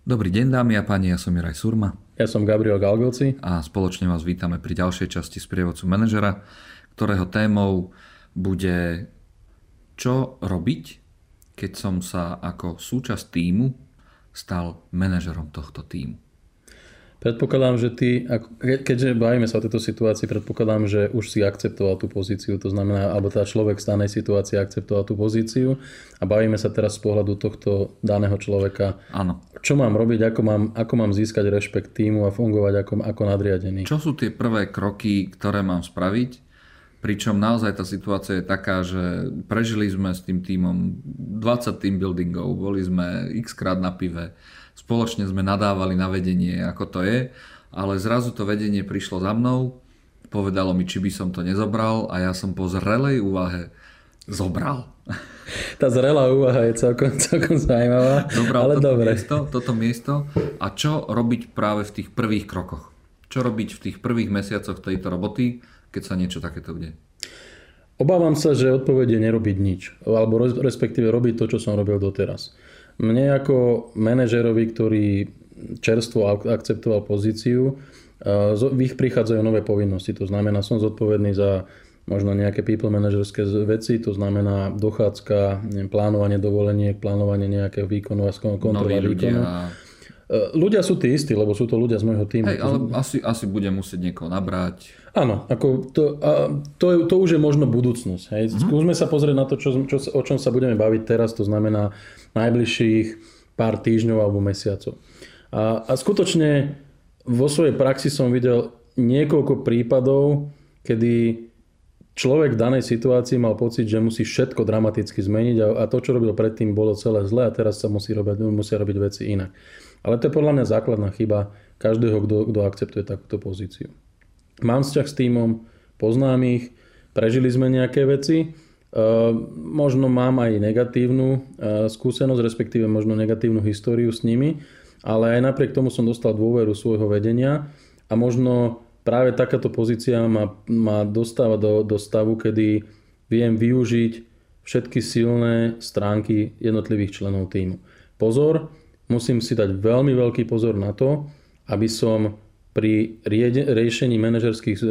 Dobrý deň dámy a páni, ja som Jiraj Surma. Ja som Gabriel Galgoci. A spoločne vás vítame pri ďalšej časti sprievodcu manažera, ktorého témou bude čo robiť, keď som sa ako súčasť týmu stal manažerom tohto týmu. Predpokladám, že ty, keďže bavíme sa o tejto situácii, predpokladám, že už si akceptoval tú pozíciu, to znamená, alebo tá človek v danej situácii akceptoval tú pozíciu a bavíme sa teraz z pohľadu tohto daného človeka. Áno. Čo mám robiť, ako mám, ako mám získať rešpekt týmu a fungovať ako, ako nadriadený? Čo sú tie prvé kroky, ktoré mám spraviť? Pričom naozaj tá situácia je taká, že prežili sme s tým týmom 20 team buildingov, boli sme x krát na pive, spoločne sme nadávali na vedenie, ako to je, ale zrazu to vedenie prišlo za mnou, povedalo mi, či by som to nezobral a ja som po zrelej úvahe zobral. Tá zrelá úvaha je celkom, celkom zaujímavá, Zobral ale toto dobre. Miesto, toto miesto a čo robiť práve v tých prvých krokoch? Čo robiť v tých prvých mesiacoch tejto roboty, keď sa niečo takéto bude? Obávam sa, že odpoveď je nerobiť nič. Alebo respektíve robiť to, čo som robil doteraz. Mne ako manažerovi, ktorý čerstvo akceptoval pozíciu, v ich prichádzajú nové povinnosti. To znamená, som zodpovedný za možno nejaké people manažerské veci, to znamená dochádzka, neviem, plánovanie dovoleniek, plánovanie nejakého výkonu a kontrola výkonu. E, ľudia sú tí istí, lebo sú to ľudia z môjho týmu. Hej, ale asi, asi budem musieť niekoho nabrať. Áno, ako to, a to, to už je možno budúcnosť. Hej. Mm-hmm. Skúsme sa pozrieť na to, čo, čo, o čom sa budeme baviť teraz, to znamená najbližších pár týždňov alebo mesiacov. A, a skutočne vo svojej praxi som videl niekoľko prípadov, kedy človek v danej situácii mal pocit, že musí všetko dramaticky zmeniť a, a to, čo robil predtým, bolo celé zlé a teraz sa musí robiť, musia robiť veci inak. Ale to je podľa mňa základná chyba každého, kto, kto akceptuje takúto pozíciu. Mám vzťah s týmom, poznám ich, prežili sme nejaké veci, možno mám aj negatívnu skúsenosť, respektíve možno negatívnu históriu s nimi, ale aj napriek tomu som dostal dôveru svojho vedenia a možno práve takáto pozícia ma, ma dostáva do, do stavu, kedy viem využiť všetky silné stránky jednotlivých členov týmu. Pozor, musím si dať veľmi veľký pozor na to, aby som pri riešení manažerských e,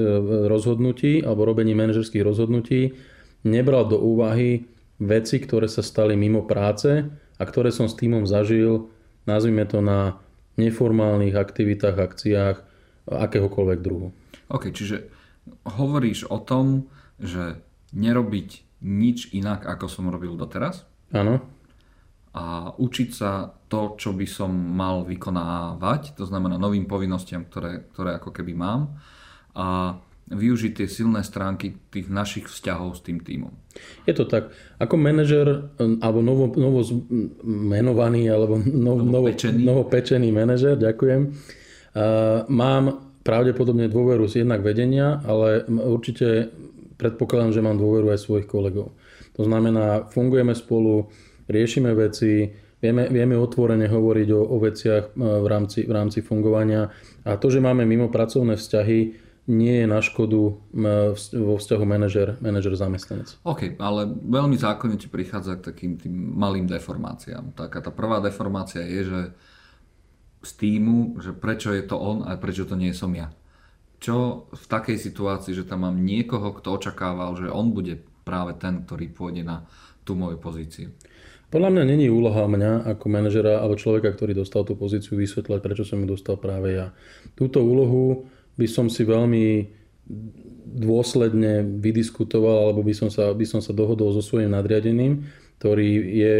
rozhodnutí alebo robení manažerských rozhodnutí nebral do úvahy veci, ktoré sa stali mimo práce a ktoré som s týmom zažil, nazvime to na neformálnych aktivitách, akciách akéhokoľvek druhu. OK, čiže hovoríš o tom, že nerobiť nič inak, ako som robil doteraz? Áno a učiť sa to, čo by som mal vykonávať, to znamená novým povinnostiam, ktoré, ktoré ako keby mám a využiť tie silné stránky tých našich vzťahov s tým týmom. Je to tak. Ako manažer, alebo novo, novo menovaný, alebo novo, novopečený. novopečený manažer, ďakujem, mám pravdepodobne dôveru z jednak vedenia, ale určite predpokladám, že mám dôveru aj svojich kolegov. To znamená, fungujeme spolu, riešime veci, vieme, vieme otvorene hovoriť o, o veciach e, v rámci, v rámci fungovania a to, že máme mimo pracovné vzťahy, nie je na škodu vo vzťahu manažer zamestnanec. OK, ale veľmi zákonne ti prichádza k takým tým malým deformáciám. Taká tá prvá deformácia je, že z týmu, že prečo je to on a prečo to nie som ja. Čo v takej situácii, že tam mám niekoho, kto očakával, že on bude práve ten, ktorý pôjde na tú moju pozíciu. Podľa mňa není úloha mňa ako manažera alebo človeka, ktorý dostal tú pozíciu, vysvetľať, prečo som ju dostal práve ja. Túto úlohu by som si veľmi dôsledne vydiskutoval alebo by som sa, by som sa dohodol so svojím nadriadeným, ktorý je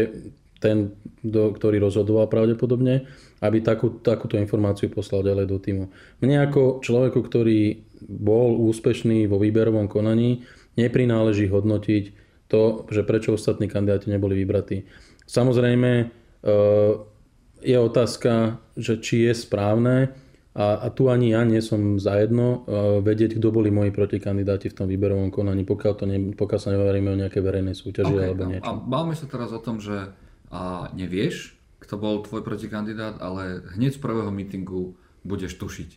ten, ktorý rozhodoval pravdepodobne, aby takú, takúto informáciu poslal ďalej do týmu. Mne ako človeku, ktorý bol úspešný vo výberovom konaní, neprináleží hodnotiť to, že prečo ostatní kandidáti neboli vybratí. Samozrejme, e, je otázka, že či je správne, a, a tu ani ja nie som zajedno uh, vedieť, kto boli moji protikandidáti v tom výberovom konaní, pokiaľ, to ne, pokiaľ sa neveríme o nejaké verejnej súťaži okay, alebo niečo. A, a bavme sa teraz o tom, že a nevieš, kto bol tvoj protikandidát, ale hneď z prvého mítingu budeš tušiť.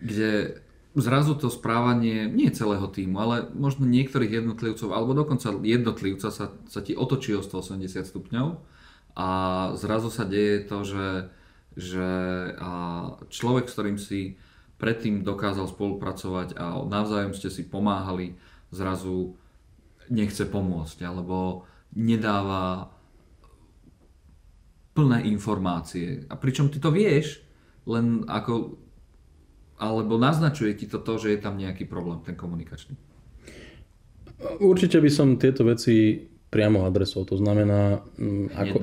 Kde zrazu to správanie nie celého týmu, ale možno niektorých jednotlivcov, alebo dokonca jednotlivca sa, sa ti otočí o 180 stupňov a zrazu sa deje to, že že človek, s ktorým si predtým dokázal spolupracovať a navzájom ste si pomáhali, zrazu nechce pomôcť alebo nedáva plné informácie. A pričom ty to vieš, len ako alebo naznačuje ti to to, že je tam nejaký problém, ten komunikačný. Určite by som tieto veci priamo adresol. To znamená, mm, ako,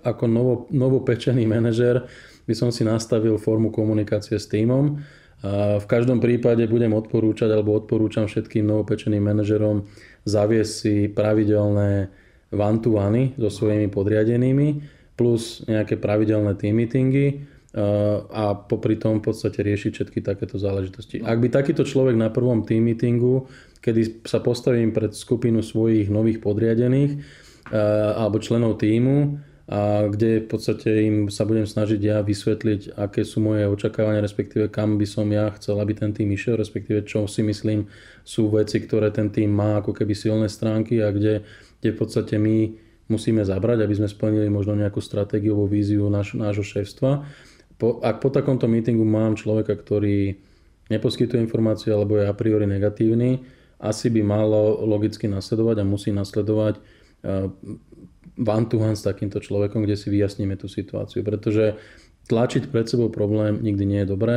ako novo, novopečený manažer by som si nastavil formu komunikácie s týmom. A v každom prípade budem odporúčať alebo odporúčam všetkým novopečeným manažerom zaviesť si pravidelné one so svojimi podriadenými plus nejaké pravidelné team meetingy a popri tom v podstate riešiť všetky takéto záležitosti. Ak by takýto človek na prvom team meetingu kedy sa postavím pred skupinu svojich nových podriadených alebo členov týmu, a kde v podstate im sa budem snažiť ja vysvetliť, aké sú moje očakávania, respektíve kam by som ja chcel, aby ten tým išiel, respektíve čo si myslím sú veci, ktoré ten tým má ako keby silné stránky a kde, kde v podstate my musíme zabrať, aby sme splnili možno nejakú stratégiovú víziu náš, nášho šéfstva. Po, ak po takomto meetingu mám človeka, ktorý neposkytuje informácie alebo je a priori negatívny, asi by malo logicky nasledovať a musí nasledovať one to one s takýmto človekom, kde si vyjasníme tú situáciu. Pretože tlačiť pred sebou problém nikdy nie je dobré.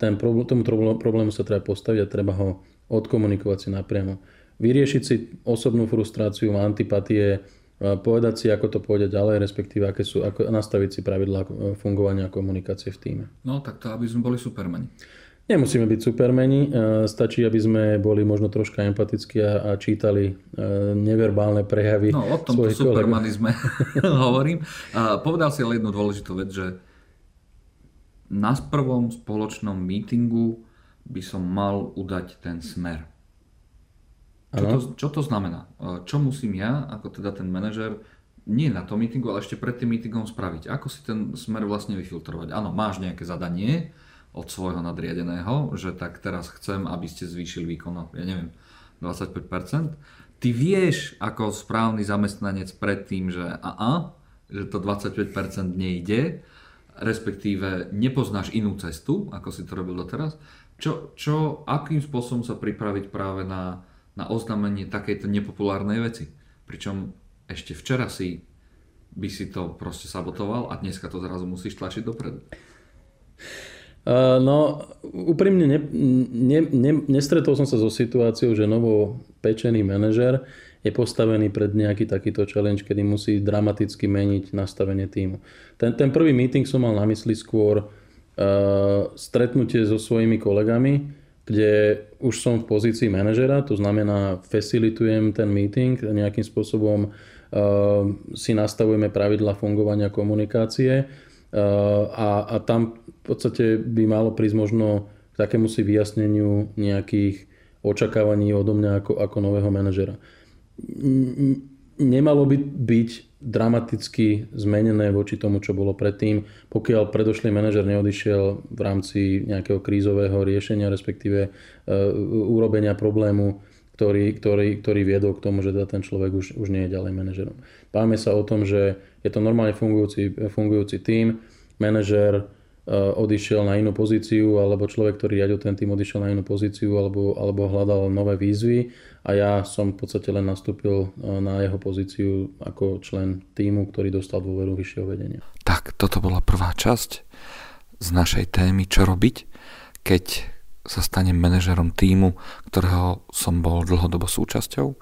Ten problém, tomu problému sa treba postaviť a treba ho odkomunikovať si napriamo. Vyriešiť si osobnú frustráciu, antipatie, povedať si, ako to pôjde ďalej, respektíve aké sú, ako nastaviť si pravidlá eh, fungovania a komunikácie v týme. No tak to, aby sme boli supermeni. Nemusíme byť supermeni, e, stačí, aby sme boli možno troška empatickí a čítali e, neverbálne prejavy No o tomto supermanizme hovorím. A povedal si ale jednu dôležitú vec, že na prvom spoločnom mítingu by som mal udať ten smer. Čo to, čo to znamená? E, čo musím ja, ako teda ten manažer, nie na tom mítingu, ale ešte pred tým mítingom spraviť? Ako si ten smer vlastne vyfiltrovať? Áno, máš nejaké zadanie, od svojho nadriadeného, že tak teraz chcem, aby ste zvýšili výkon, ja neviem, 25%. Ty vieš ako správny zamestnanec predtým, že a, že to 25% nejde, respektíve nepoznáš inú cestu, ako si to robil doteraz. Čo, čo, akým spôsobom sa pripraviť práve na, na oznámenie takejto nepopulárnej veci. Pričom ešte včera si by si to proste sabotoval a dneska to zrazu musíš tlačiť dopredu. Uh, no, úprimne ne, ne, ne, nestretol som sa so situáciou, že novo pečený manažer je postavený pred nejaký takýto challenge, kedy musí dramaticky meniť nastavenie týmu. Ten, ten prvý meeting som mal na mysli skôr uh, stretnutie so svojimi kolegami, kde už som v pozícii manažera, to znamená facilitujem ten meeting, nejakým spôsobom uh, si nastavujeme pravidla fungovania komunikácie a, a tam v podstate by malo prísť možno k takému si vyjasneniu nejakých očakávaní odo mňa ako, ako nového manažera. Nemalo by byť dramaticky zmenené voči tomu, čo bolo predtým, pokiaľ predošlý manažer neodišiel v rámci nejakého krízového riešenia, respektíve e, urobenia problému, ktorý, ktorý, ktorý viedol k tomu, že teda ten človek už, už nie je ďalej manažerom. Bávame sa o tom, že je to normálne fungujúci, fungujúci tím, manažer odišiel na inú pozíciu, alebo človek, ktorý riadil ten tým, odišiel na inú pozíciu, alebo, alebo hľadal nové výzvy a ja som v podstate len nastúpil eh, na jeho pozíciu ako člen týmu, ktorý dostal dôveru vyššieho vedenia. Tak, toto bola prvá časť z našej témy, čo robiť, keď sa stanem manažerom týmu, ktorého som bol dlhodobo súčasťou.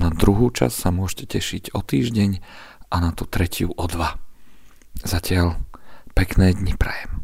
Na druhú časť sa môžete tešiť o týždeň a na tú tretiu o dva. Zatiaľ pekné dni prajem.